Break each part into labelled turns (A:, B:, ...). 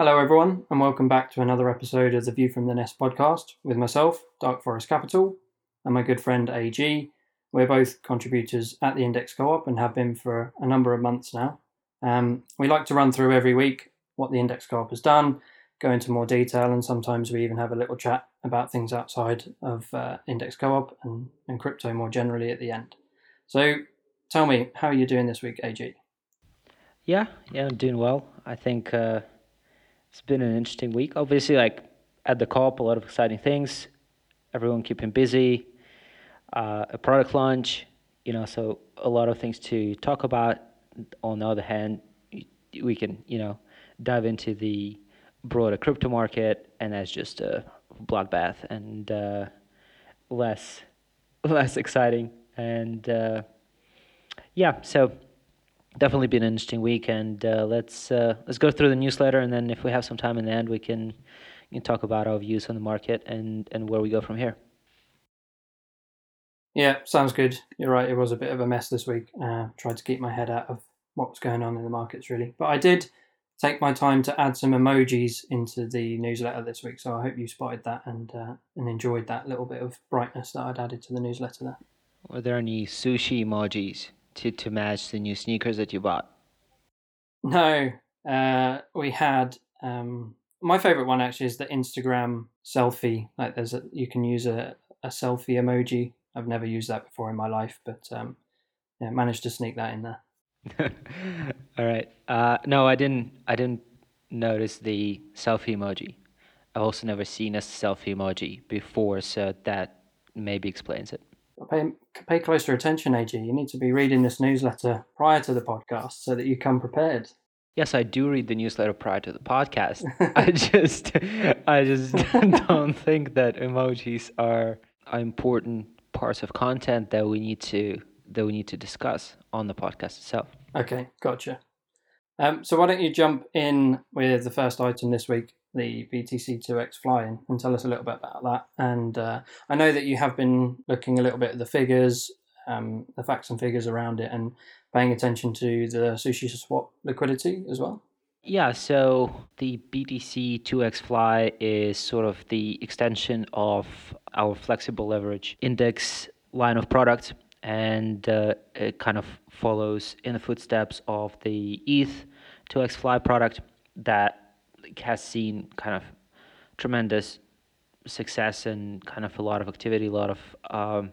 A: Hello, everyone, and welcome back to another episode of the View from the Nest podcast with myself, Dark Forest Capital, and my good friend AG. We're both contributors at the Index Co op and have been for a number of months now. Um, we like to run through every week what the Index Co op has done, go into more detail, and sometimes we even have a little chat about things outside of uh, Index Co op and, and crypto more generally at the end. So tell me, how are you doing this week, AG?
B: Yeah, yeah, I'm doing well. I think uh, it's been an interesting week. Obviously, like at the co-op, a lot of exciting things. Everyone keeping busy. Uh, a product launch, you know, so a lot of things to talk about. On the other hand, we can, you know, dive into the broader crypto market, and that's just a bloodbath and uh, less less exciting. And uh, yeah, so definitely been an interesting week. And uh, let's uh, let's go through the newsletter, and then if we have some time in the end, we can, we can talk about our views on the market and and where we go from here.
A: Yeah, sounds good. You're right. It was a bit of a mess this week. Uh, tried to keep my head out of what was going on in the markets, really. But I did take my time to add some emojis into the newsletter this week. So I hope you spotted that and uh, and enjoyed that little bit of brightness that I'd added to the newsletter there.
B: Were there any sushi emojis to, to match the new sneakers that you bought?
A: No, uh, we had. Um, my favorite one actually is the Instagram selfie. Like, there's a you can use a, a selfie emoji I've never used that before in my life, but um, yeah, managed to sneak that in there.
B: All right. Uh, no, I didn't. I didn't notice the selfie emoji. I've also never seen a selfie emoji before, so that maybe explains it.
A: Pay, pay closer attention, AG. You need to be reading this newsletter prior to the podcast so that you come prepared.
B: Yes, I do read the newsletter prior to the podcast. I just, I just don't think that emojis are important parts of content that we need to that we need to discuss on the podcast itself.
A: Okay, gotcha. Um, so why don't you jump in with the first item this week, the BTC2X fly-in, and tell us a little bit about that. And uh, I know that you have been looking a little bit at the figures, um, the facts and figures around it, and paying attention to the SushiSwap liquidity as well.
B: Yeah, so the BTC 2x FLI is sort of the extension of our flexible leverage index line of products, and uh, it kind of follows in the footsteps of the ETH 2x FLI product that has seen kind of tremendous success and kind of a lot of activity, a lot of um,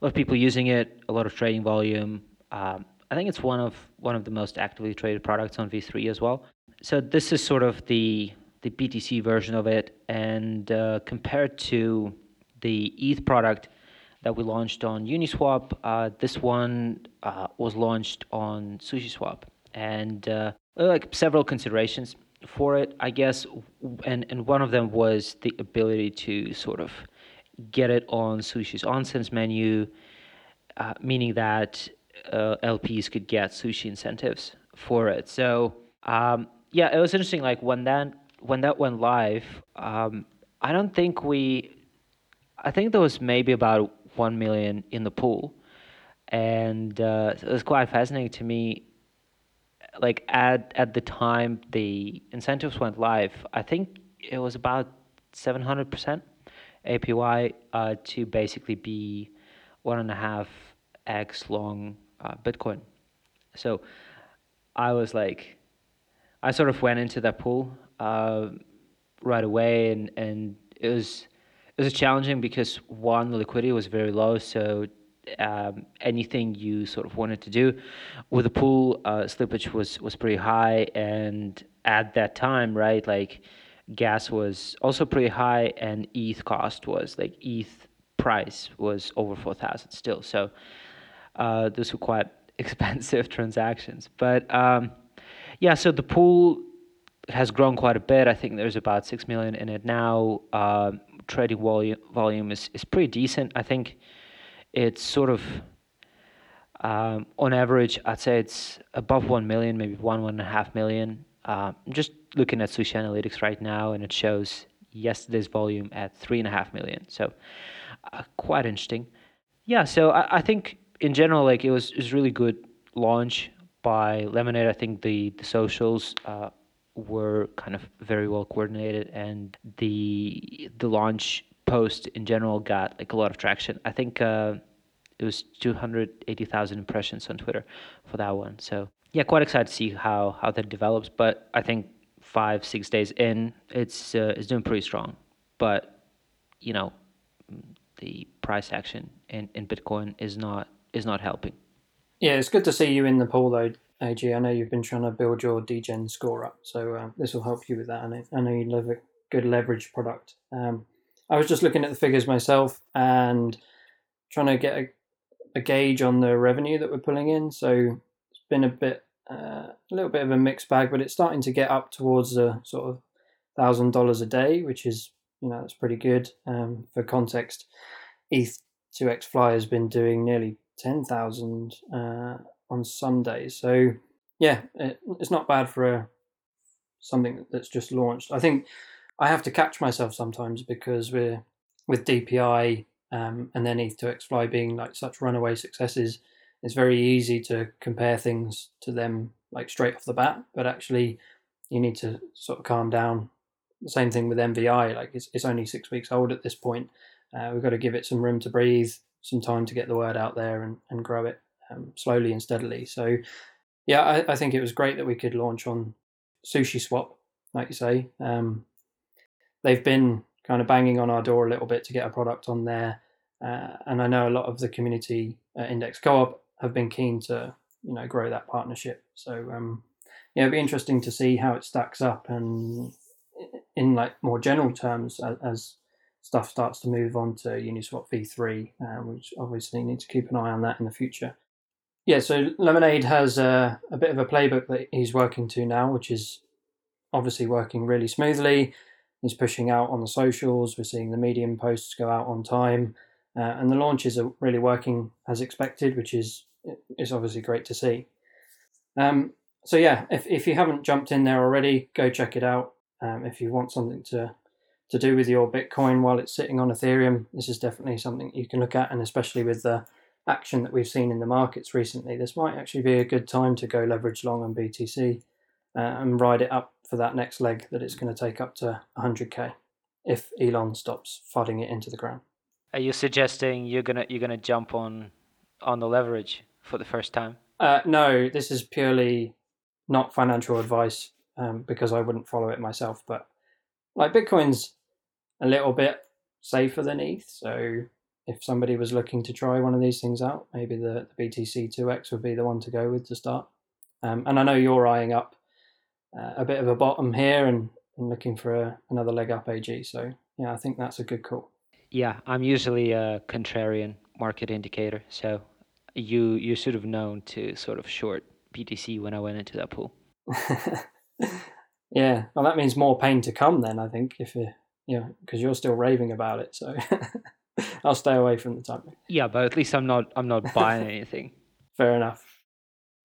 B: a lot of people using it, a lot of trading volume. Um, I think it's one of one of the most actively traded products on V3 as well. So this is sort of the the BTC version of it, and uh, compared to the ETH product that we launched on Uniswap, uh, this one uh, was launched on SushiSwap, and uh, like several considerations for it, I guess, and and one of them was the ability to sort of get it on Sushi's Onsen menu, uh, meaning that uh, LPs could get sushi incentives for it. So um, yeah, it was interesting. Like when that when that went live, um, I don't think we. I think there was maybe about one million in the pool, and uh, it was quite fascinating to me. Like at at the time the incentives went live, I think it was about seven hundred percent APY uh, to basically be one and a half x long uh, Bitcoin. So I was like, I sort of went into that pool uh, right away, and, and it was it was challenging because one liquidity was very low, so um, anything you sort of wanted to do with the pool uh, slippage was was pretty high, and at that time, right, like gas was also pretty high, and ETH cost was like ETH price was over four thousand still, so uh, those were quite expensive transactions, but. Um, yeah, so the pool has grown quite a bit. I think there's about six million in it now. Uh, trading volume volume is, is pretty decent. I think it's sort of um, on average, I'd say it's above one million, maybe one one and a half million. Uh, I'm just looking at Sushi Analytics right now, and it shows yesterday's volume at three and a half million. So uh, quite interesting. Yeah, so I, I think in general, like it was it was really good launch by Lemonade. I think the the socials uh, were kind of very well coordinated, and the the launch post in general got like a lot of traction. I think uh, it was 280,000 impressions on Twitter for that one. So yeah, quite excited to see how how that develops. But I think five six days in, it's uh, it's doing pretty strong. But you know, the price action in, in Bitcoin is not is not helping.
A: Yeah, it's good to see you in the pool though, AG. I know you've been trying to build your degen score up, so uh, this will help you with that. Know, I know you love a good leverage product. Um, I was just looking at the figures myself and trying to get a, a gauge on the revenue that we're pulling in. So it's been a bit, uh, a little bit of a mixed bag, but it's starting to get up towards the sort of thousand dollars a day, which is you know that's pretty good. Um, for context, ETH two X FLI has been doing nearly ten thousand uh, on Sundays. So yeah, it, it's not bad for a something that's just launched. I think I have to catch myself sometimes because we're with DPI um, and then ETH2X FLI being like such runaway successes. It's very easy to compare things to them like straight off the bat, but actually you need to sort of calm down. The same thing with MVI, like it's, it's only six weeks old at this point. Uh, we've got to give it some room to breathe, some time to get the word out there and, and grow it um, slowly and steadily. So, yeah, I, I, think it was great that we could launch on SushiSwap, like you say. Um, they've been kind of banging on our door a little bit to get a product on there, uh, and I know a lot of the community at Index Co-op have been keen to you know grow that partnership. So um, yeah, it'd be interesting to see how it stacks up and in like more general terms as, as stuff starts to move on to Uniswap v3, uh, which obviously need to keep an eye on that in the future. Yeah, so Lemonade has a, a bit of a playbook that he's working to now, which is obviously working really smoothly. He's pushing out on the socials. We're seeing the Medium posts go out on time, uh, and the launches are really working as expected, which is is obviously great to see. Um, so yeah, if if you haven't jumped in there already, go check it out. Um, if you want something to to do with your Bitcoin while it's sitting on Ethereum, this is definitely something you can look at, and especially with the action that we've seen in the markets recently, this might actually be a good time to go leverage long on BTC uh, and ride it up for that next leg that it's going to take up to 100k if Elon stops flooding it into the ground.
B: Are you suggesting you're gonna you're gonna jump on on the leverage for the first time?
A: Uh, no, this is purely not financial advice um, because I wouldn't follow it myself. But like Bitcoin's a little bit safer than ETH, so if somebody was looking to try one of these things out, maybe the, the BTC 2X would be the one to go with to start. Um, and I know you're eyeing up uh, a bit of a bottom here and, and looking for a, another leg up AG. So, yeah, I think that's a good call.
B: Yeah, I'm usually a contrarian market indicator. So you you should have known to sort of short BTC when I went into that pool.
A: yeah, well, that means more pain to come then, I think, if you, know, because you're still raving about it. So. I'll stay away from the topic.
B: Yeah, but at least I'm not I'm not buying anything.
A: Fair enough.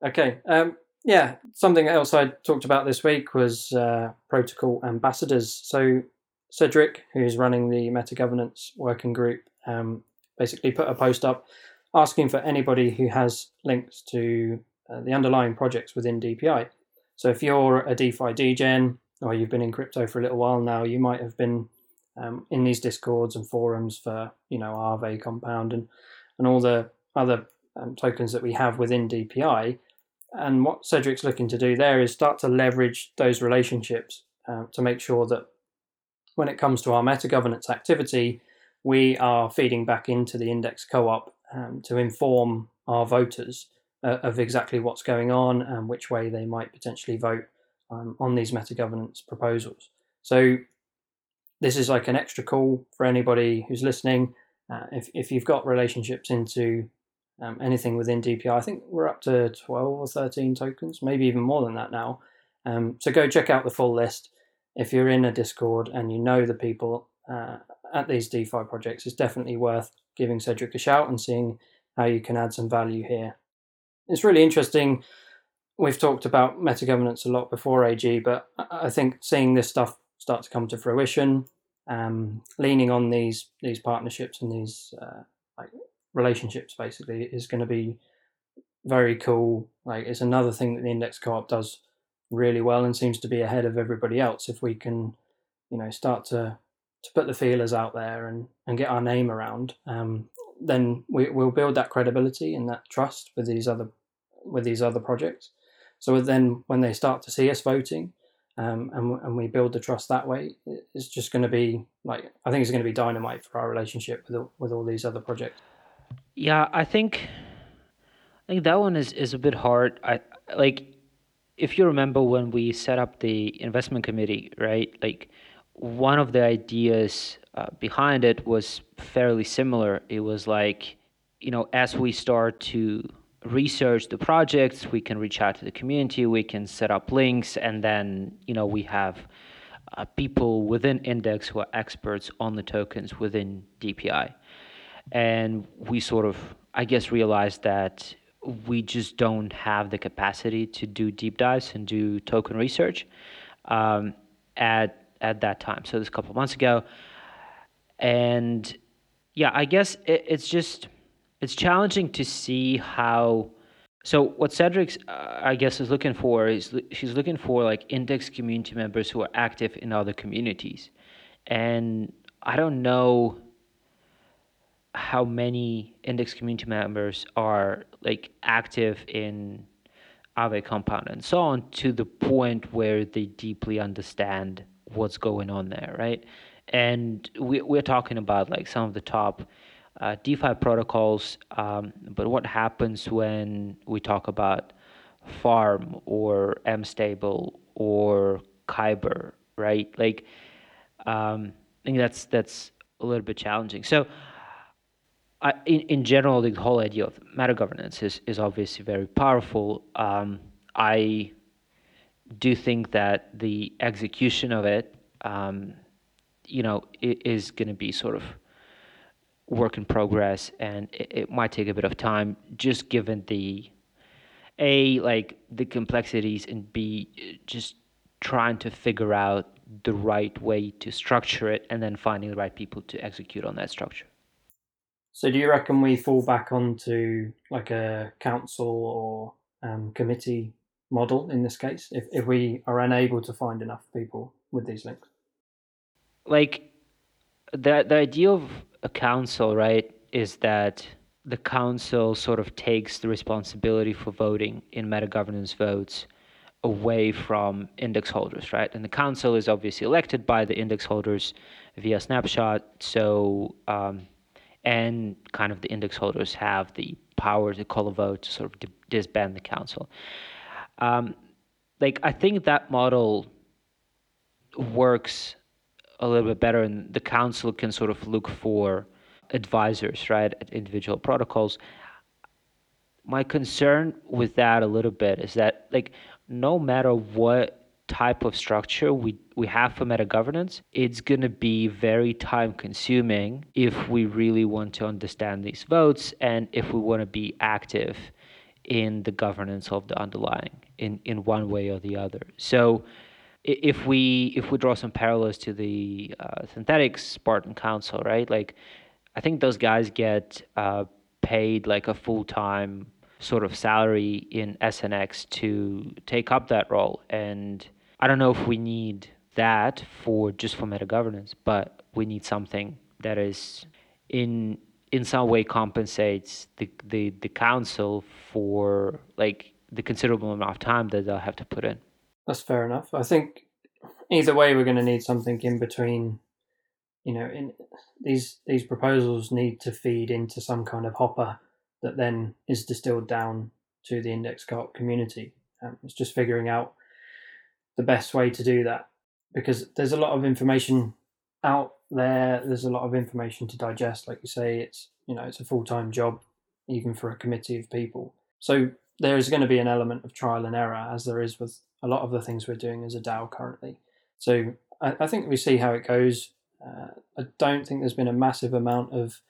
A: Okay. Um, yeah, something else I talked about this week was uh, protocol ambassadors. So Cedric, who's running the meta governance working group, um, basically put a post up asking for anybody who has links to uh, the underlying projects within DPI. So if you're a DeFi degen or you've been in crypto for a little while now, you might have been um, in these discords and forums for you know Aave compound and and all the other um, tokens that we have within DPI. And what Cedric's looking to do there is start to leverage those relationships uh, to make sure that when it comes to our meta governance activity, we are feeding back into the index co-op um, to inform our voters uh, of exactly what's going on and which way they might potentially vote um, on these meta governance proposals. So this is like an extra call for anybody who's listening. Uh, if, if you've got relationships into um, anything within DPI, I think we're up to 12 or 13 tokens, maybe even more than that now. Um, so go check out the full list. If you're in a Discord and you know the people uh, at these DeFi projects, it's definitely worth giving Cedric a shout and seeing how you can add some value here. It's really interesting. We've talked about meta governance a lot before AG, but I think seeing this stuff start to come to fruition. Um, leaning on these these partnerships and these uh, like relationships basically is going to be very cool. Like it's another thing that the index co-op does really well and seems to be ahead of everybody else. If we can, you know, start to to put the feelers out there and and get our name around, um, then we, we'll build that credibility and that trust with these other with these other projects. So then, when they start to see us voting, um, and and we build the trust that way, it's just going to be like I think it's going to be dynamite for our relationship with with all these other projects.
B: Yeah, I think I think that one is is a bit hard. I like if you remember when we set up the investment committee, right? Like one of the ideas uh, behind it was fairly similar. It was like, you know, as we start to research the projects, we can reach out to the community, we can set up links, and then you know we have uh, people within Index who are experts on the tokens within DPI, and we sort of, I guess, realized that we just don't have the capacity to do deep dives and do token research um, at at that time. So this a couple months ago, and yeah, I guess it, it's just it's challenging to see how so what Cedric's, uh, I guess, is looking for is she's looking for like index community members who are active in other communities, and I don't know how many index community members are like active in Aave compound and so on to the point where they deeply understand what's going on there, right? And we, we're talking about like some of the top uh, DeFi protocols. Um, but what happens when we talk about Farm or mStable or Kyber, right? Like, um, I think that's that's a little bit challenging. So, In in general, the whole idea of meta governance is is obviously very powerful. Um, I do think that the execution of it, um, you know, is going to be sort of work in progress and it, it, might take a bit of time just given the a like the complexities and b just trying to figure out the right way to structure it and then finding the right people to execute on that structure
A: so do you reckon we fall back onto like a council or um, committee model in this case if, if we are unable to find enough people with these links
B: like the the idea of a council, right, is that the council sort of takes the responsibility for voting in meta governance votes away from index holders, right? And the council is obviously elected by the index holders via snapshot. So, um, and kind of the index holders have the power to call a vote to sort of disband the council. Um, like, I think that model works a little bit better, and the council can sort of look for advisors, right, at individual protocols. My concern with that a little bit is that, like, no matter what type of structure we, we have for meta governance, it's going to be very time consuming if we really want to understand these votes and if we want to be active in the governance of the underlying in, in one way or the other. So if we if we draw some parallels to the uh, Synthetix Spartan Council, right? Like, I think those guys get uh, paid like a full time sort of salary in SNX to take up that role, and I don't know if we need that for just for meta governance, but we need something that is in in some way compensates the the, the council for like the considerable amount of time that they'll have to put in.
A: That's fair enough. I think either way, we're going to need something in between. You know, in these these proposals need to feed into some kind of hopper that then is distilled down to the index co-op community. Um, it's just figuring out the best way to do that because there's a lot of information out there. There's a lot of information to digest. Like you say, it's you know it's a full time job, even for a committee of people. So there is going to be an element of trial and error, as there is with a lot of the things we're doing as a DAO currently. So I, I think we see how it goes. Uh, I don't think there's been a massive amount of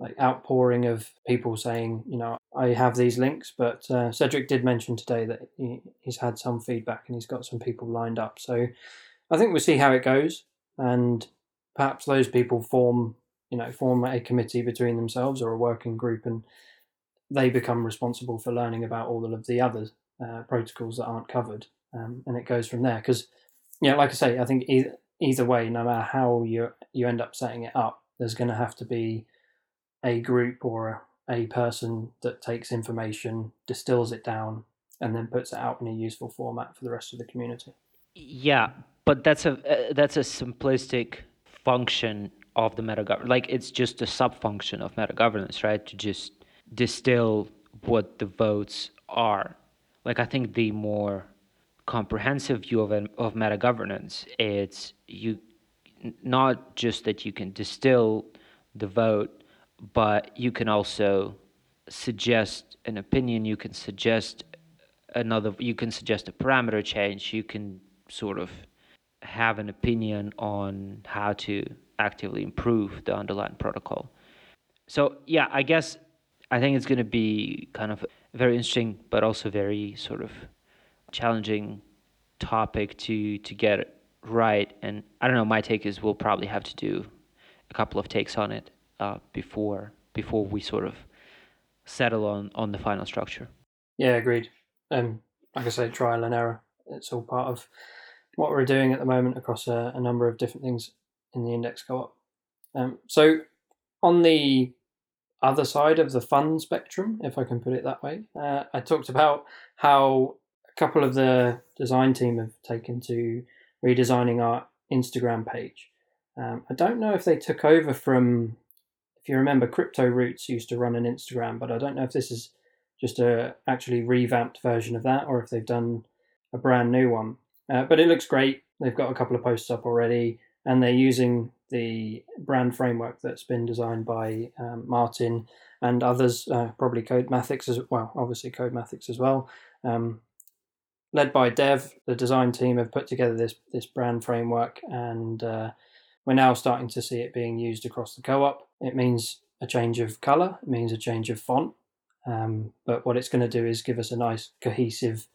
A: like outpouring of people saying, you know, I have these links. But uh, Cedric did mention today that he, he's had some feedback and he's got some people lined up. So I think we'll see how it goes, and perhaps those people form, you know, form a committee between themselves or a working group, and they become responsible for learning about all of the other uh, protocols that aren't covered um, and it goes from there. Because yeah, like I say, I think either, either way, no matter how you you end up setting it up, there's going to have to be a group or a, a person that takes information, distills it down, and then puts it out in a useful format for the rest of the community.
B: Yeah, but that's a uh, that's a simplistic function of the meta governance. Like it's just a sub function of meta governance, right? To just distill what the votes are. Like I think the more comprehensive view of of meta governance, it's you not just that you can distill the vote, but you can also suggest an opinion. You can suggest another. You can suggest a parameter change. You can sort of have an opinion on how to actively improve the underlying protocol. So yeah, I guess I think it's going to be kind of very interesting, but also very sort of challenging topic to to get right. And I don't know. My take is we'll probably have to do a couple of takes on it uh, before before we sort of settle on on the final structure.
A: Yeah, agreed. Um, like I say, trial and error. It's all part of what we're doing at the moment across a, a number of different things in the index co-op. Um, so on the other side of the fun spectrum, if I can put it that way, uh, I talked about how a couple of the design team have taken to redesigning our Instagram page. Um, I don't know if they took over from, if you remember, Crypto Roots used to run an Instagram, but I don't know if this is just a actually revamped version of that or if they've done a brand new one. Uh, but it looks great. They've got a couple of posts up already, and they're using the brand framework that's been designed by um, Martin and others, uh, probably Codematics as well, obviously Codematics as well. Um, led by Dev, the design team have put together this this brand framework, and uh, we're now starting to see it being used across the co-op. It means a change of color, it means a change of font, um, but what it's going to do is give us a nice cohesive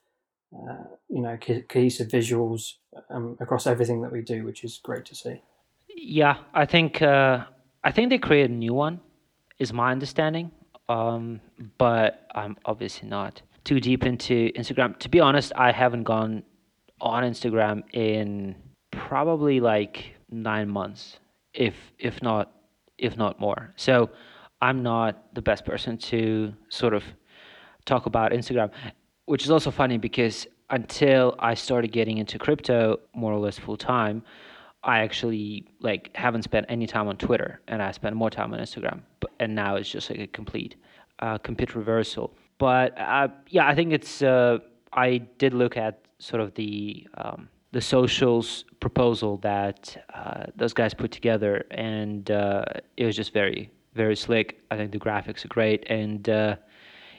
A: uh, you know, co- cohesive visuals um, across everything that we do, which is great to see.
B: Yeah, I think uh, I think they created a new one, is my understanding. Um, but I'm obviously not too deep into Instagram. To be honest, I haven't gone on Instagram in probably like nine months, if if not if not more. So I'm not the best person to sort of talk about Instagram which is also funny because until I started getting into crypto more or less full time, I actually like haven't spent any time on Twitter, and I spend more time on Instagram. But, and now it's just like a complete, uh, complete reversal. But uh, yeah, I think it's. Uh, I did look at sort of the um, the socials proposal that uh, those guys put together, and uh, it was just very very slick. I think the graphics are great, and uh,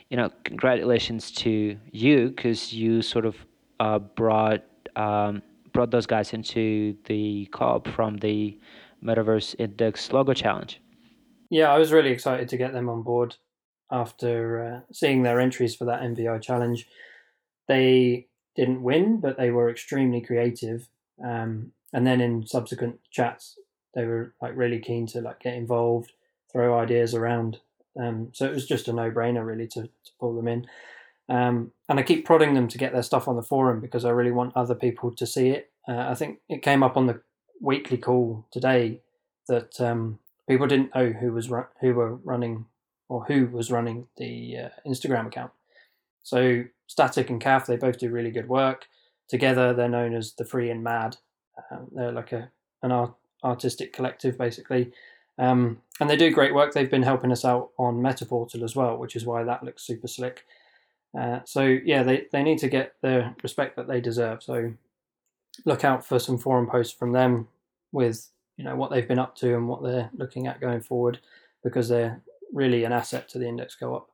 B: you know, congratulations to you because you sort of uh, brought um, brought those guys into the co-op from the Metaverse Index Logo Challenge.
A: Yeah, I was really excited to get them on board after uh, seeing their entries for that MVI challenge. They didn't win, but they were extremely creative. Um, and then in subsequent chats, they were like really keen to like get involved, throw ideas around. Um, so it was just a no brainer really to, to pull them in. Um, and I keep prodding them to get their stuff on the forum because I really want other people to see it. Uh, I think it came up on the weekly call today that um, people didn't know who was ru- who were running or who was running the uh, Instagram account. So Static and Calf, they both do really good work. Together, they're known as the Free and Mad. Um, they're like a an art, artistic collective, basically, um, and they do great work. They've been helping us out on Metaportal as well, which is why that looks super slick. Uh, so yeah, they, they need to get the respect that they deserve. So look out for some forum posts from them with you know what they've been up to and what they're looking at going forward, because they're really an asset to the index co-op.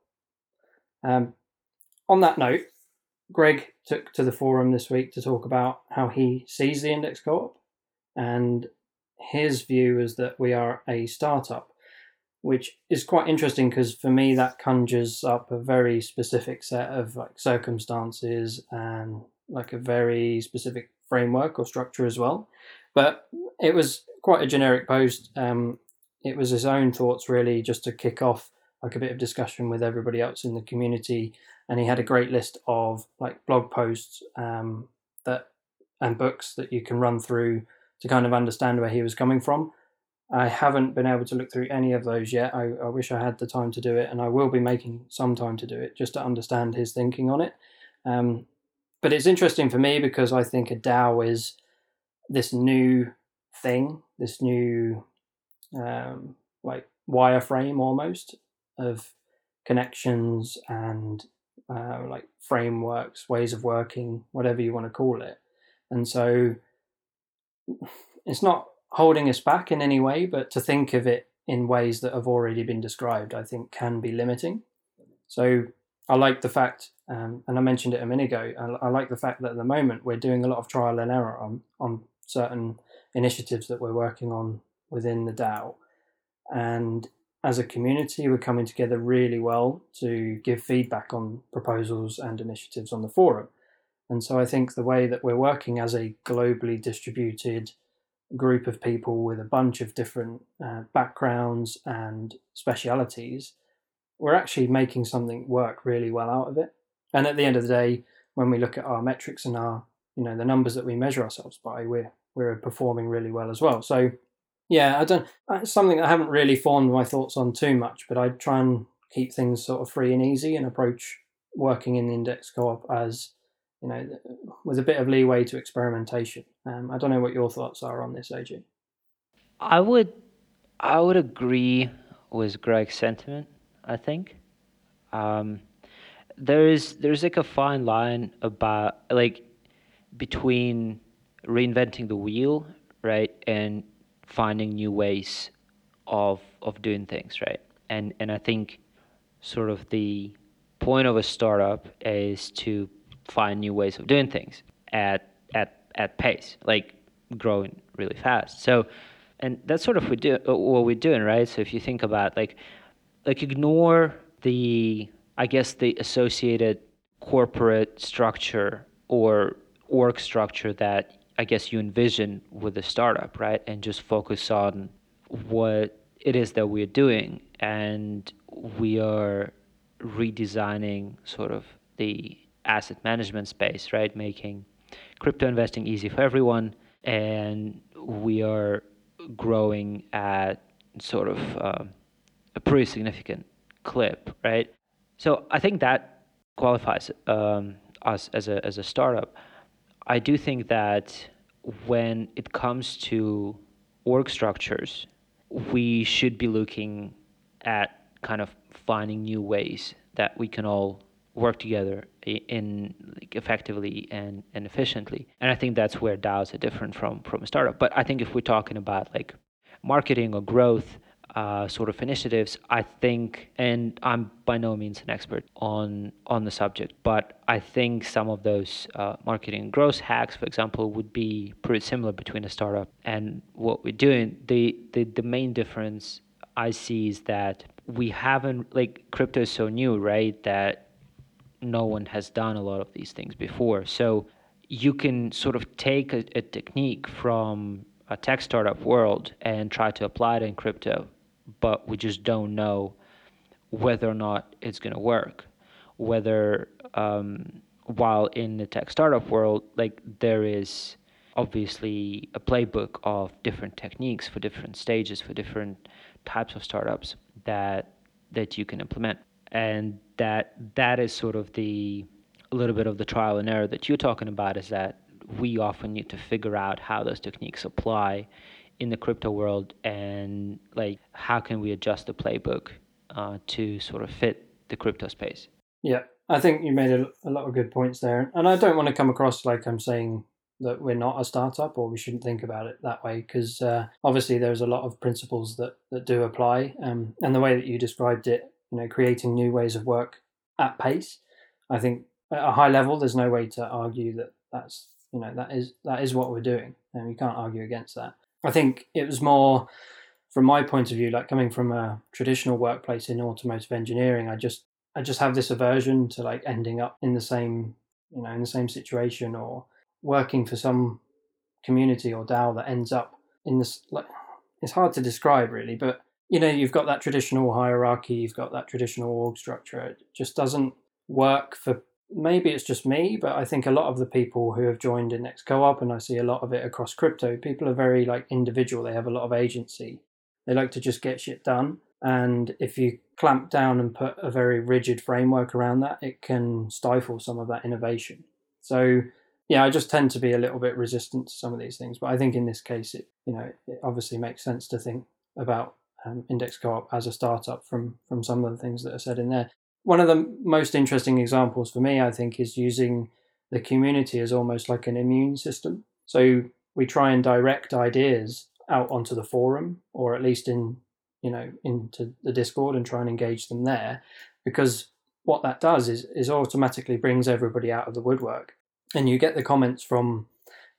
A: Um, on that note, Greg took to the forum this week to talk about how he sees the index co-op and his view is that we are a startup, which is quite interesting because for me that conjures up a very specific set of like circumstances and like a very specific framework or structure as well. But it was quite a generic post. Um, it was his own thoughts really, just to kick off like a bit of discussion with everybody else in the community. And he had a great list of like blog posts um, that and books that you can run through to kind of understand where he was coming from. I haven't been able to look through any of those yet. I, I wish I had the time to do it, and I will be making some time to do it just to understand his thinking on it. Um, but it's interesting for me because I think a DAO is this new thing, this new um, like wireframe almost of connections and uh, like frameworks, ways of working, whatever you want to call it. And so it's not holding us back in any way, but to think of it in ways that have already been described, I think can be limiting. So I like the fact, um, and I mentioned it a minute ago, I, I, like the fact that at the moment we're doing a lot of trial and error on, on certain initiatives that we're working on within the DAO. And as a community, we're coming together really well to give feedback on proposals and initiatives on the forum. And so I think the way that we're working as a globally distributed group of people with a bunch of different uh, backgrounds and specialities, we're actually making something work really well out of it. And at the end of the day, when we look at our metrics and our, you know, the numbers that we measure ourselves by, we're we're performing really well as well. So yeah, I don't. It's something I haven't really formed my thoughts on too much, but I try and keep things sort of free and easy and approach working in the index co-op as you know with a bit of leeway to experimentation. Um, I don't know what your thoughts are on this, AG.
B: I would, I would agree with Greg's sentiment. I think um, there is there's like a fine line about like between reinventing the wheel, right, and finding new ways of of doing things, right? And and I think sort of the point of a startup is to find new ways of doing things at at at pace, like growing really fast. So, and that's sort of we do uh, what we're doing, right? So if you think about like like ignore the I guess the associated corporate structure or org structure that I guess you envision with a startup, right? And just focus on what it is that we're doing. And we are redesigning sort of the asset management space, right? Making crypto investing easy for everyone. And we are growing at sort of uh, a pretty significant clip, right? So I think that qualifies um, us as a, as a startup. I do think that when it comes to org structures, we should be looking at kind of finding new ways that we can all work together in like, effectively and, and efficiently. And I think that's where DAOs are different from from a startup. But I think if we're talking about like marketing or growth, uh, sort of initiatives, I think, and I'm by no means an expert on on the subject, but I think some of those uh, marketing and growth hacks, for example, would be pretty similar between a startup and what we're doing. The the, the main difference I see is that we haven't like crypto is so new, right? That no one has done a lot of these things before, so you can sort of take a, a technique from a tech startup world and try to apply it in crypto but we just don't know whether or not it's going to work. Whether um, while in the tech startup world, like there is obviously a playbook of different techniques for different stages for different types of startups that that you can implement and that that is sort of the a little bit of the trial and error that you're talking about is that we often need to figure out how those techniques apply in the crypto world and like how can we adjust the playbook uh, to sort of fit the crypto space?
A: Yeah i think you made a, a, lot of good points there. And i don't want to come across like i'm saying that we're not a startup or we shouldn't think about it that way because uh, obviously there's a lot of principles that, that do apply um, and the way that you described it you know creating new ways of work at pace i think at a high level there's no way to argue that that's you know that is that is what we're doing and we can't argue against that I think it was more from my point of view, like coming from a traditional workplace in automotive engineering, I just I just have this aversion to like ending up in the same you know in the same situation or working for some community or DAO that ends up in this like it's hard to describe really, but you know you've got that traditional hierarchy, you've got that traditional org structure. It just doesn't work for maybe it's just me, but I think a lot of the people who have joined Index Co-op, and I see a lot of it across crypto, people are very like individual. They have a lot of agency. They like to just get shit done. And if you clamp down and put a very rigid framework around that, it can stifle some of that innovation. So yeah, I just tend to be a little bit resistant to some of these things. But I think in this case, it you know it obviously makes sense to think about um, Index Co-op as a startup from from some of the things that are said in there one of the most interesting examples for me, I think, is using the community as almost like an immune system. So we try and direct ideas out onto the forum, or at least in you know into the Discord, and try and engage them there, because what that does is is automatically brings everybody out of the woodwork, and you get the comments from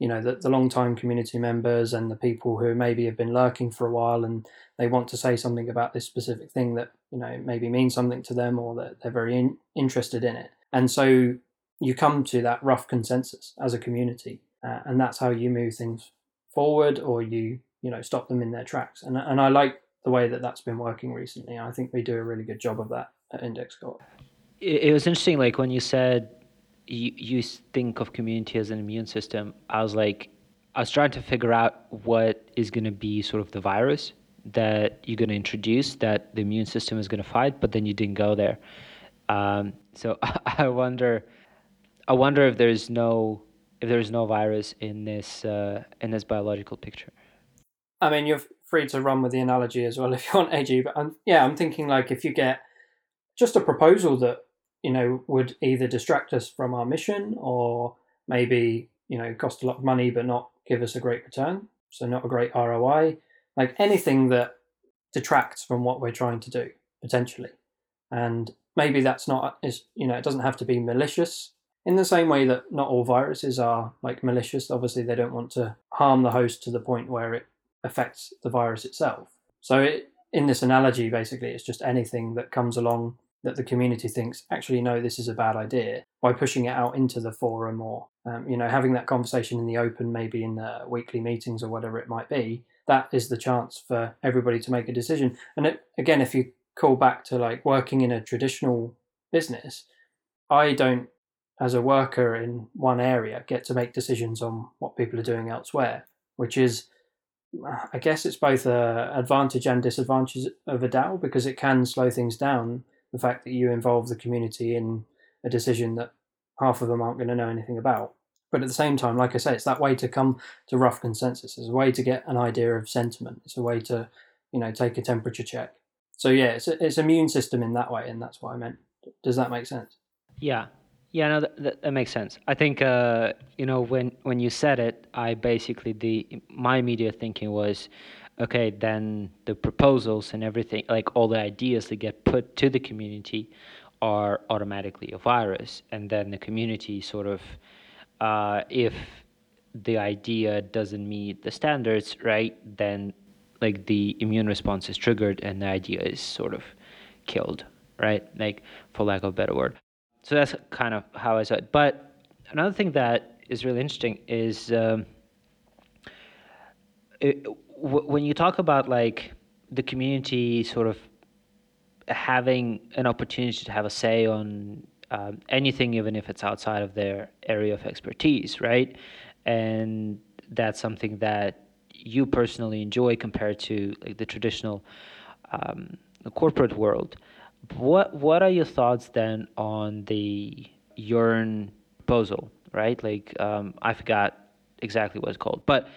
A: you know the, the long time community members and the people who maybe have been lurking for a while and they want to say something about this specific thing that you know maybe means something to them or that they're very in, interested in it. And so you come to that rough consensus as a community uh, and that's how you move things forward or you you know stop them in their tracks. And, and i like the way that that's been working recently. I think we do a really good job of that at index co
B: it, it was interesting like when you said you, you think of community as an immune system, I was like, I was trying to figure out what is going to be sort of the virus that you're going to introduce that the immune system is going to fight, but then you didn't go there. Um, so I wonder, I wonder if there's no if there's no virus in this uh, in this biological picture.
A: I mean, you're free to run with the analogy as well if you want, AG. But I'm, yeah, I'm thinking like if you get just a proposal that you know, would either distract us from our mission or maybe, you know, cost a lot of money but not give us a great return. So, not a great ROI. Like anything that detracts from what we're trying to do, potentially. And maybe that's not, is you know, it doesn't have to be malicious in the same way that not all viruses are like malicious. Obviously, they don't want to harm the host to the point where it affects the virus itself. So, it, in this analogy, basically, it's just anything that comes along that the community thinks actually no this is a bad idea by pushing it out into the forum or um, you know having that conversation in the open maybe in the weekly meetings or whatever it might be that is the chance for everybody to make a decision. And it, again if you call back to like working in a traditional business i don't as a worker in one area get to make decisions on what people are doing elsewhere which is i guess it's both a advantage and disadvantage of a dao because it can slow things down the fact that you involve the community in a decision that half of them aren't going to know anything about. But at the same time, like I say, it's that way to come to rough consensus. It's a way to get an idea of sentiment. It's a way to, you know, take a temperature check. So yeah, it's it's immune system in that way, and that's what I meant. Does that make sense?
B: Yeah, yeah, no, that, that makes sense. I think uh, you know when when you said it, I basically the my immediate thinking was, okay, then the proposals and everything, like all the ideas that get put to the community, are automatically a virus, and then the community sort of, uh, if the idea doesn't meet the standards, right, then like the immune response is triggered and the idea is sort of killed, right? Like for lack of a better word. So that's kind of how I saw it. But another thing that is really interesting is um, it, when you talk about like the community sort of having an opportunity to have a say on um, anything, even if it's outside of their area of expertise, right? And that's something that you personally enjoy compared to like the traditional um, the corporate world. What what are your thoughts then on the Yearn proposal, right? Like um, I forgot exactly what it's called, but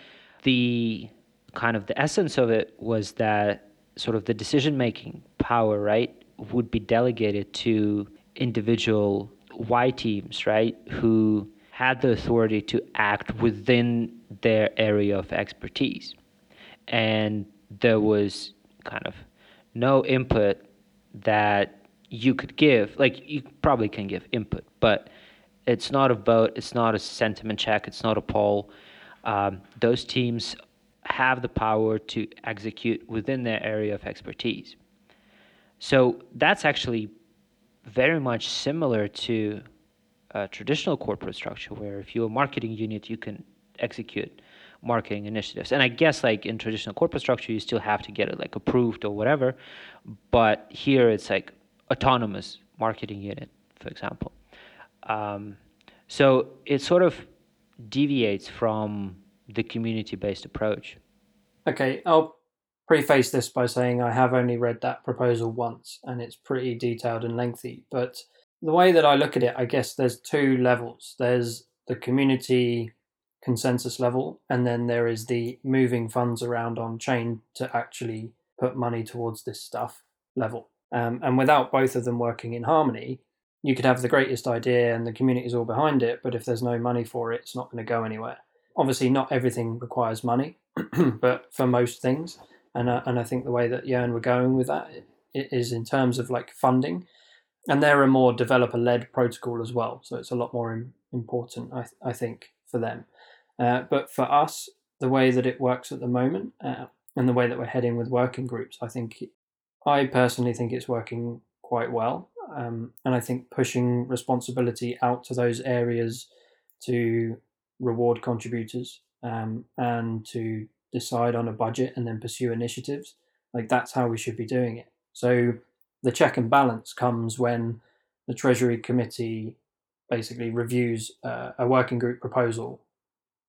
B: the kind of the essence of it was that sort of the decision making power, right, would be delegated to individual yTeams, right, who had the authority to act within their area of expertise. And there was kind of no input that you could give. Like, you probably can give input, but it's not a vote, it's not a sentiment check, it's not a poll. Um, those teams have the power to execute within their area of expertise. So that's actually very much similar to a traditional corporate structure where if you're a marketing unit, you can execute marketing initiatives. And I guess like in traditional corporate structure, you still have to get it like approved or whatever. But here it's like autonomous marketing unit, for example. Um, so it sort of deviates from the community based approach.
A: Okay, I'll preface this by saying I have only read that proposal once and it's pretty detailed and lengthy. But the way that I look at it, I guess there's two levels there's the community consensus level, and then there is the moving funds around on chain to actually put money towards this stuff level. Um, and without both of them working in harmony, you could have the greatest idea and the community is all behind it, but if there's no money for it, it's not going to go anywhere. Obviously, not everything requires money, but for most things, and uh, and I think the way that Yearn were going with that is in terms of like funding, and they're a more developer-led protocol as well, so it's a lot more important, I I think, for them. Uh, but for us, the way that it works at the moment, uh, and the way that we're heading with working groups, I think, I personally think it's working quite well. Um, and I think pushing responsibility out to those areas to reward contributors um, and to decide on a budget and then pursue initiatives, like that's how we should be doing it. So the check and balance comes when the Treasury Committee basically reviews uh, a working group proposal,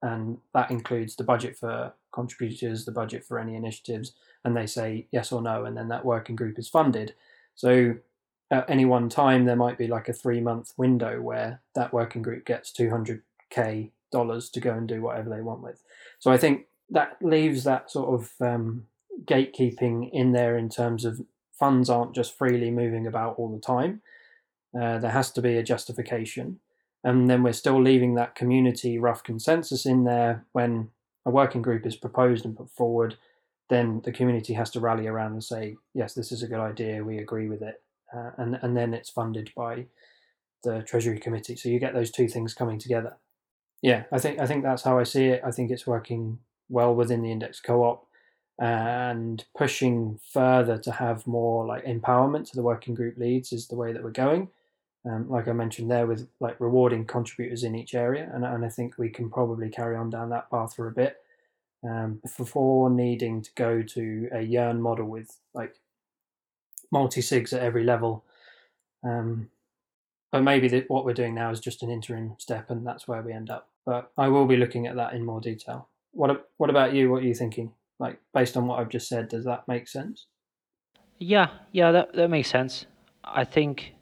A: and that includes the budget for contributors, the budget for any initiatives, and they say yes or no, and then that working group is funded. So at any one time, there might be like a three month window where that working group gets 200k dollars to go and do whatever they want with. So I think that leaves that sort of um, gatekeeping in there in terms of funds aren't just freely moving about all the time. Uh, there has to be a justification. And then we're still leaving that community rough consensus in there when a working group is proposed and put forward. Then the community has to rally around and say, yes, this is a good idea, we agree with it. Uh, and, and then it's funded by the Treasury Committee. So you get those two things coming together. Yeah, I think I think that's how I see it. I think it's working well within the index co-op and pushing further to have more like empowerment to the working group leads is the way that we're going. Um, like I mentioned there, with like rewarding contributors in each area, and, and I think we can probably carry on down that path for a bit um, before needing to go to a Yearn model with like multi sigs at every level. Um, but maybe the, what we're doing now is just an interim step, and that's where we end up. But I will be looking at that in more detail. What What about you? What are you thinking? Like based on what I've just said, does that make sense?
B: Yeah, yeah, that that makes sense. I think.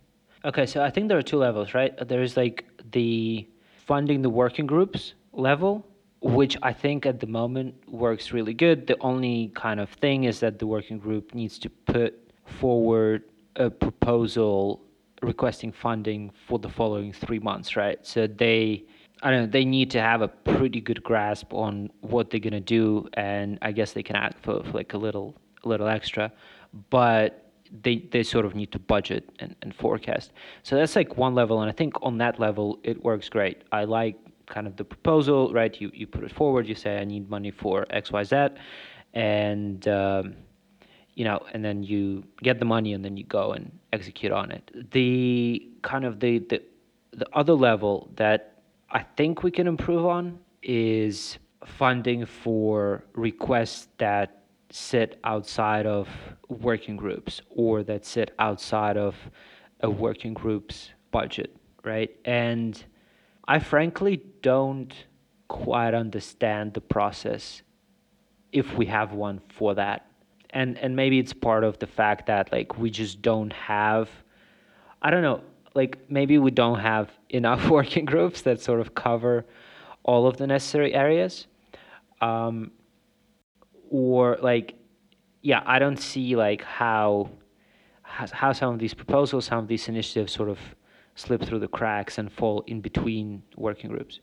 B: Okay, so I think there are two levels, right? There is like the funding the working groups level, which I think at the moment works really good. The only kind of thing is that the working group needs to put forward a proposal requesting funding for the following three months, right? So they I don't know, they need to have a pretty good grasp on what they're gonna do, and I guess they can ask for, for like a little, a little extra, but they they sort of need to budget and, and forecast. So that's like one level, and I think on that level it works great. I like kind of the proposal, right? You you put it forward, you say I need money for X Y Z, and um, you know, and then you get the money, and then you go and execute on it. The kind of the the the other level that I think we can improve on is funding for requests that sit outside of working groups or that sit outside of a working group's budget, right? And I frankly don't quite understand the process if we have one for that. And and maybe it's part of the fact that like we just don't have I don't know, like maybe we don't have enough working groups that sort of cover all of the necessary areas. Um, or like yeah i don't see like how how some of these proposals some of these initiatives sort of slip through the cracks and fall in between working groups.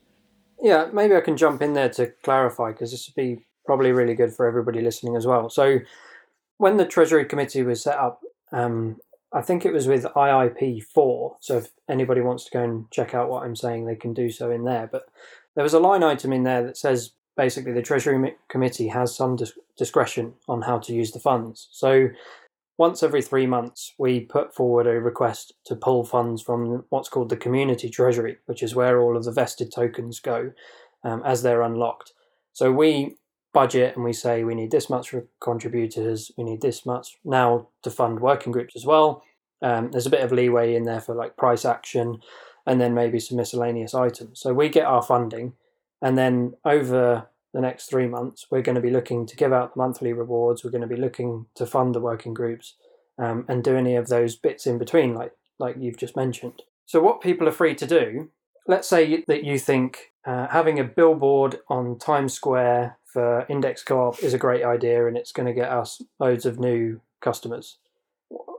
A: Yeah maybe i can jump in there to clarify because this would be probably really good for everybody listening as well. So when the treasury committee was set up um, I think it was with IIP4. So if anybody wants to go and check out what I'm saying, they can do so in there. But there was a line item in there that says basically the Treasury Committee has some dis- discretion on how to use the funds. So once every three months, we put forward a request to pull funds from what's called the Community Treasury, which is where all of the vested tokens go um, as they're unlocked. So we budget and we say we need this much for contributors, we need this much now to fund working groups as well. Um, there's a bit of leeway in there for like price action, and then maybe some miscellaneous items. So we get our funding, and then over the next three months, we're going to be looking to give out the monthly rewards. We're going to be looking to fund the working groups um, and do any of those bits in between, like like you've just mentioned. So what people are free to do. Let's say that you think uh, having a billboard on Times Square for Index Co-op is a great idea, and it's going to get us loads of new customers.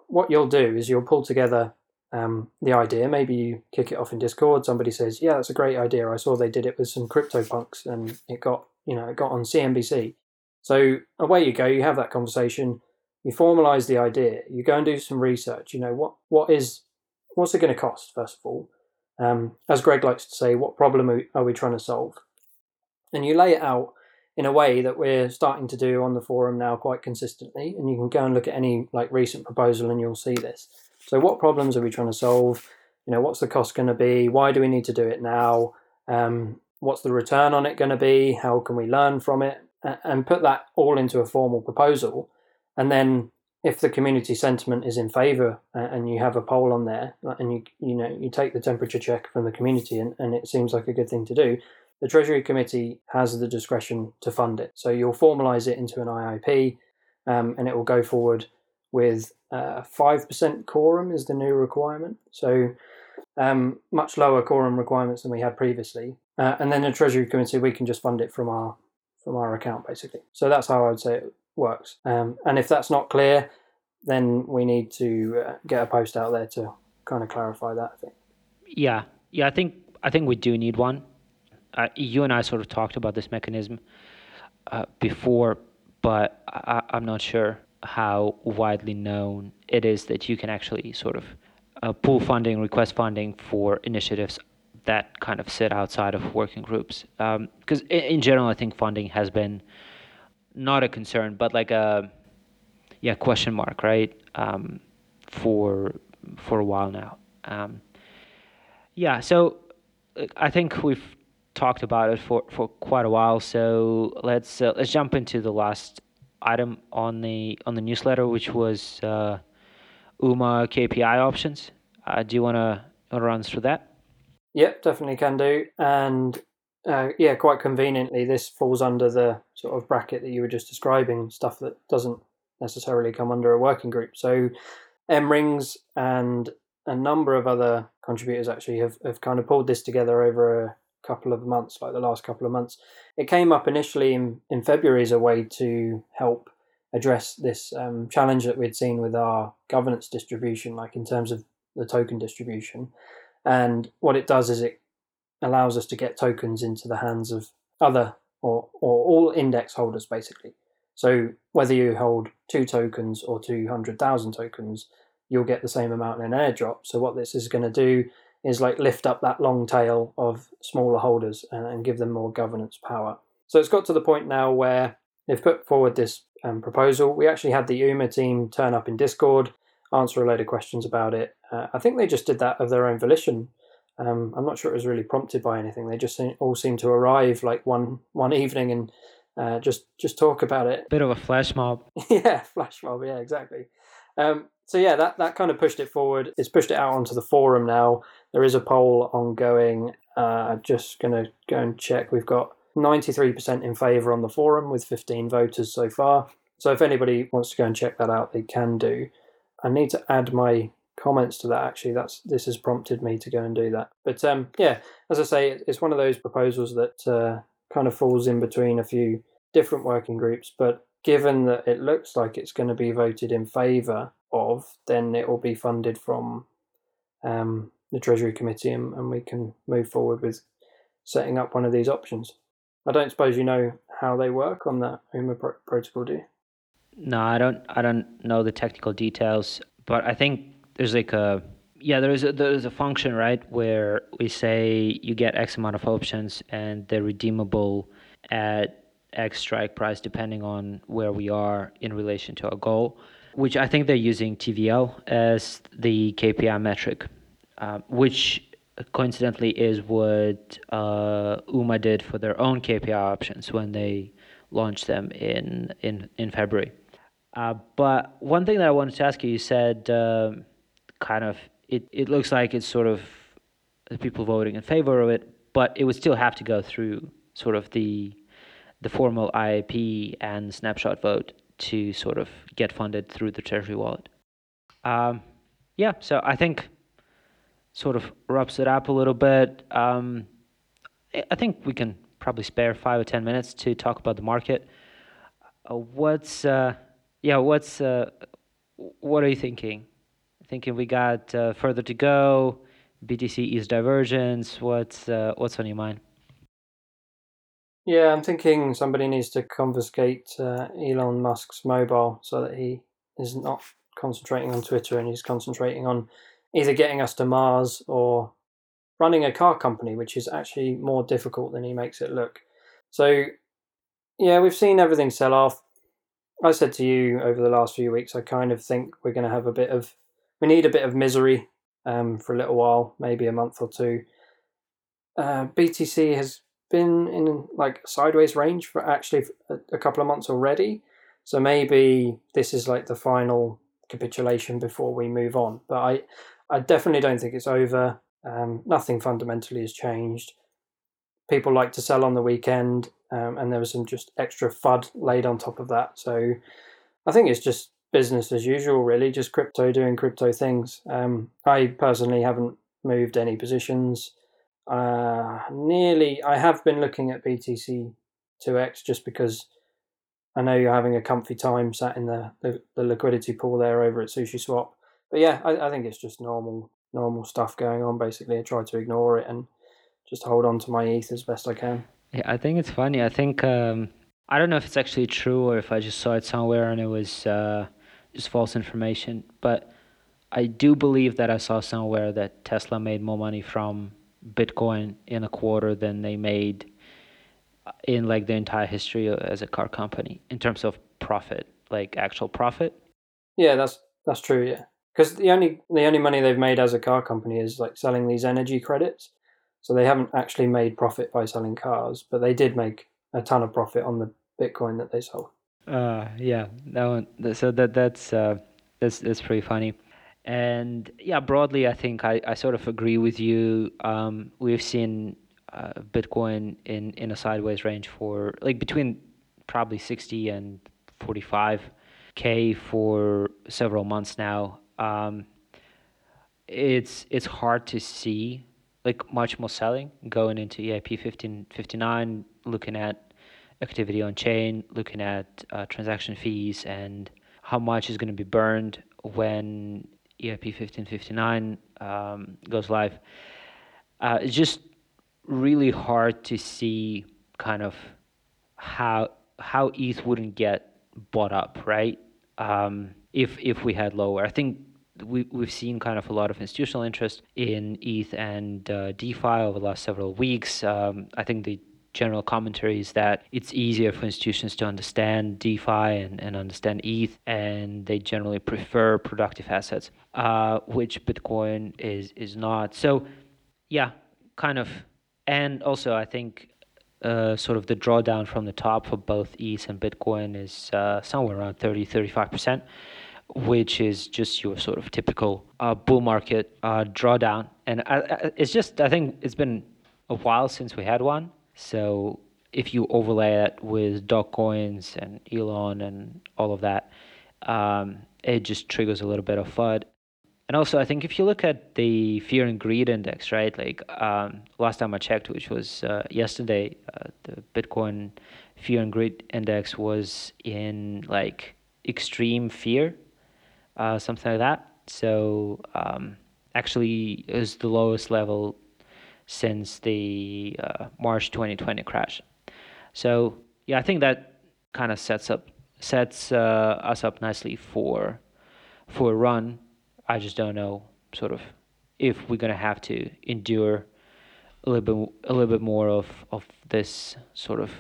A: What you'll do is you'll pull together um, the idea. Maybe you kick it off in Discord. Somebody says, "Yeah, that's a great idea. I saw they did it with some CryptoPunks, and it got you know it got on CNBC." So away you go. You have that conversation. You formalize the idea. You go and do some research. You know what what is what's it going to cost first of all. Um, as Greg likes to say, what problem are we trying to solve? And you lay it out in a way that we're starting to do on the forum now quite consistently. And you can go and look at any like recent proposal and you'll see this. So, what problems are we trying to solve? You know, what's the cost going to be? Why do we need to do it now? Um, what's the return on it going to be? How can we learn from it? And put that all into a formal proposal. And then, if the community sentiment is in favour and you have a poll on there, and you you know you take the temperature check from the community, and, and it seems like a good thing to do, the Treasury Committee has the discretion to fund it. So you'll formalise it into an IIP, um, and it will go forward with uh, 5% quorum is the new requirement. So um, much lower quorum requirements than we had previously. Uh, and then the Treasury Committee, we can just fund it from our from our account basically. So that's how I would say it works. Um, and if that's not clear, then we need to uh, get a post out there to kind of clarify that.
B: Yeah, yeah. I think I think we do need one. Uh, you and I sort of talked about this mechanism uh, before, but I, I'm not sure how widely known it is that you can actually sort of uh, pull funding, request funding for initiatives that kind of sit outside of working groups. Because um, in, in, general, I think funding has been not a concern, but like a yeah question mark, right? Um, for for a while now. Um, yeah, so I think we've talked about it for, for quite a while. So let's uh, let's jump into the last item on the on the newsletter, which was uh, UMA KPI options. Uh, do you want to run through that?
A: Yep, definitely can do. And uh, yeah, quite conveniently, this falls under the sort of bracket that you were just describing, stuff that doesn't necessarily come under a working group. So M Rings and a number of other contributors actually have, have kind of pulled this together over a couple of months, like the last couple of months. It came up initially in, in February as a way to help address this um, challenge that we'd seen with our governance distribution, like in terms of the token distribution. And what it does is it allows us to get tokens into the hands of other or, or all index holders, basically. So whether you hold two tokens or 200,000 tokens, you'll get the same amount in an airdrop. So what this is going to do is like lift up that long tail of smaller holders and, and give them more governance power. So it's got to the point now where they've put forward this um, proposal. We actually had the UMA team turn up in Discord, answer a load of questions about it. Uh, I think they just did that of their own volition. Um, I'm not sure it was really prompted by anything. They just all seemed to arrive like one one evening and uh, just just talk about it.
B: Bit of a flash mob.
A: yeah, flash mob. Yeah, exactly. Um, so yeah, that that kind of pushed it forward. It's pushed it out onto the forum now. There is a poll ongoing. Uh, just going to go and check. We've got 93% in favour on the forum with 15 voters so far. So if anybody wants to go and check that out, they can do. I need to add my comments to that actually that's this has prompted me to go and do that but um yeah as i say it's one of those proposals that uh, kind of falls in between a few different working groups but given that it looks like it's going to be voted in favour of then it will be funded from um, the Treasury Committee and, and we can move forward with setting up one of these options. I don't suppose you know how they work on that UMA pro- protocol, do you?
B: No, I don't. I don't know the technical details, but I think there's like a yeah, there's a, there's a function right where we say you get X amount of options and they're redeemable at X strike price depending on where we are in relation to our goal, which I think they're using TVL as the KPI metric. Uh, which coincidentally is what uh, UMA did for their own KPI options when they launched them in in in February. Uh, but one thing that I wanted to ask you, you said um, kind of it, it looks like it's sort of the people voting in favor of it, but it would still have to go through sort of the the formal IIP and snapshot vote to sort of get funded through the Treasury wallet. Um, yeah, so I think sort of wraps it up a little bit. Um, I think we can probably spare five or ten minutes to talk about the market. Uh, what's uh, yeah? What's uh, what are you thinking? Thinking we got uh, further to go. BTC is divergence. What's uh, what's on your mind?
A: Yeah, I'm thinking somebody needs to confiscate uh, Elon Musk's mobile so that he is not concentrating on Twitter and he's concentrating on either getting us to Mars or running a car company, which is actually more difficult than he makes it look. So, yeah, we've seen everything sell off. I said to you over the last few weeks, I kind of think we're going to have a bit of, we need a bit of misery um, for a little while, maybe a month or two. Uh, BTC has been in like sideways range for actually a, couple of months already. So maybe this is like the final capitulation before we move on. But I, I definitely don't think it's over. Um, nothing fundamentally has changed. People like to sell on the weekend, um, and there was some just extra FUD laid on top of that. So I think it's just business as usual, really, just crypto doing crypto things. Um, I personally haven't moved any positions. Uh, nearly, I have been looking at BTC 2x just because I know you're having a comfy time sat in the, the, the liquidity pool there over at SushiSwap. But yeah, I, I think it's just normal normal stuff going on. Basically, I try to ignore it and just hold on to my ETH as best I can.
B: Yeah, I think it's funny. I think um, I don't know if it's actually true or if I just saw it somewhere and it was uh, just false information. But I do believe that I saw somewhere that Tesla made more money from Bitcoin in a quarter than they made in like the entire history as a car company in terms of profit, like actual profit.
A: Yeah, that's that's true. Yeah, because the only the only money they've made as a car company is like selling these energy credits. So they haven't actually made profit by selling cars, but they did make a ton of profit on the Bitcoin that they sold.
B: Uh, yeah, that one. So that that's uh, that's that's pretty funny. And yeah, broadly, I think I, I sort of agree with you. Um, we've seen uh, Bitcoin in, in a sideways range for like between probably 60 and 45k for several months now. Um, it's it's hard to see like much more selling going into EIP 1559, looking at activity on chain, looking at uh, transaction fees and how much is going to be burned when EIP 1559 um, goes live. Uh, it's just really hard to see kind of how how ETH wouldn't get bought up, right? Um, if if we had lower, I think we we've seen kind of a lot of institutional interest in ETH and uh, DeFi over the last several weeks. Um, I think the general commentary is that it's easier for institutions to understand DeFi and, and understand ETH, and they generally prefer productive assets, uh, which Bitcoin is is not. So, yeah, kind of and also, I think uh, sort of the drawdown from the top for both ETH and Bitcoin is uh, somewhere around 30, 35%, which is just your sort of typical uh, bull market uh, drawdown. And I, I, it's just, I think it's been a while since we had one. So if you overlay it with dog coins and Elon and all of that, um, it just triggers a little bit of FUD. And also, I think if you look at the fear and greed index, right? Like um, last time I checked, which was uh, yesterday, uh, the Bitcoin fear and greed index was in like extreme fear, uh, something like that. So um, actually, was the lowest level since the uh, March 2020 crash. So yeah, I think that kind of sets up sets uh, us up nicely for for a run I just don't know sort of if we're gonna have to endure a little bit a little bit more of of this sort of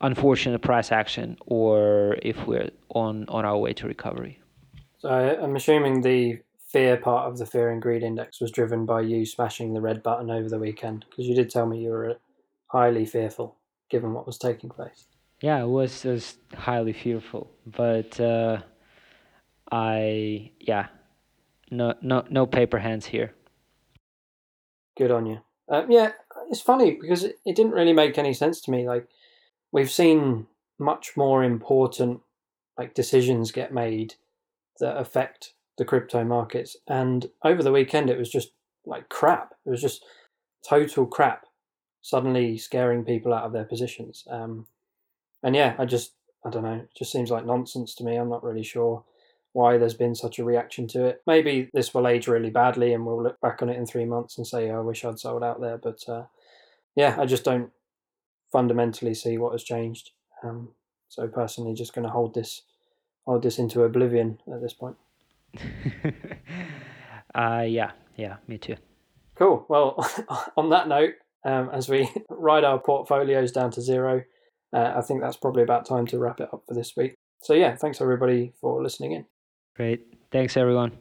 B: unfortunate price action or if we're on on our way to recovery.
A: So I'm assuming the fear part of the fear and greed index was driven by you smashing the red button over the weekend because you did tell me you were highly fearful given what was taking place.
B: Yeah, it was, was highly fearful, but uh, I yeah no no no paper hands here.
A: Good on you. Um, yeah, it's funny because it, it didn't really make any sense to me. Like we've seen much more important like decisions get made that affect the crypto markets, and over the weekend it was just like crap. It was just total crap. Suddenly scaring people out of their positions. Um, and yeah, I just I don't know. It just seems like nonsense to me. I'm not really sure why there's been such a reaction to it. Maybe this will age really badly and we'll look back on it in three months and say, oh, I wish I'd sold out there. But uh, yeah, I just don't fundamentally see what has changed. Um, so personally, just going to hold this hold this into oblivion at this point.
B: uh, yeah, yeah, me too.
A: Cool. Well, on that note, um, as we ride our portfolios down to zero, uh, I think that's probably about time to wrap it up for this week. So, yeah, thanks everybody for listening in.
B: Great. Thanks, everyone.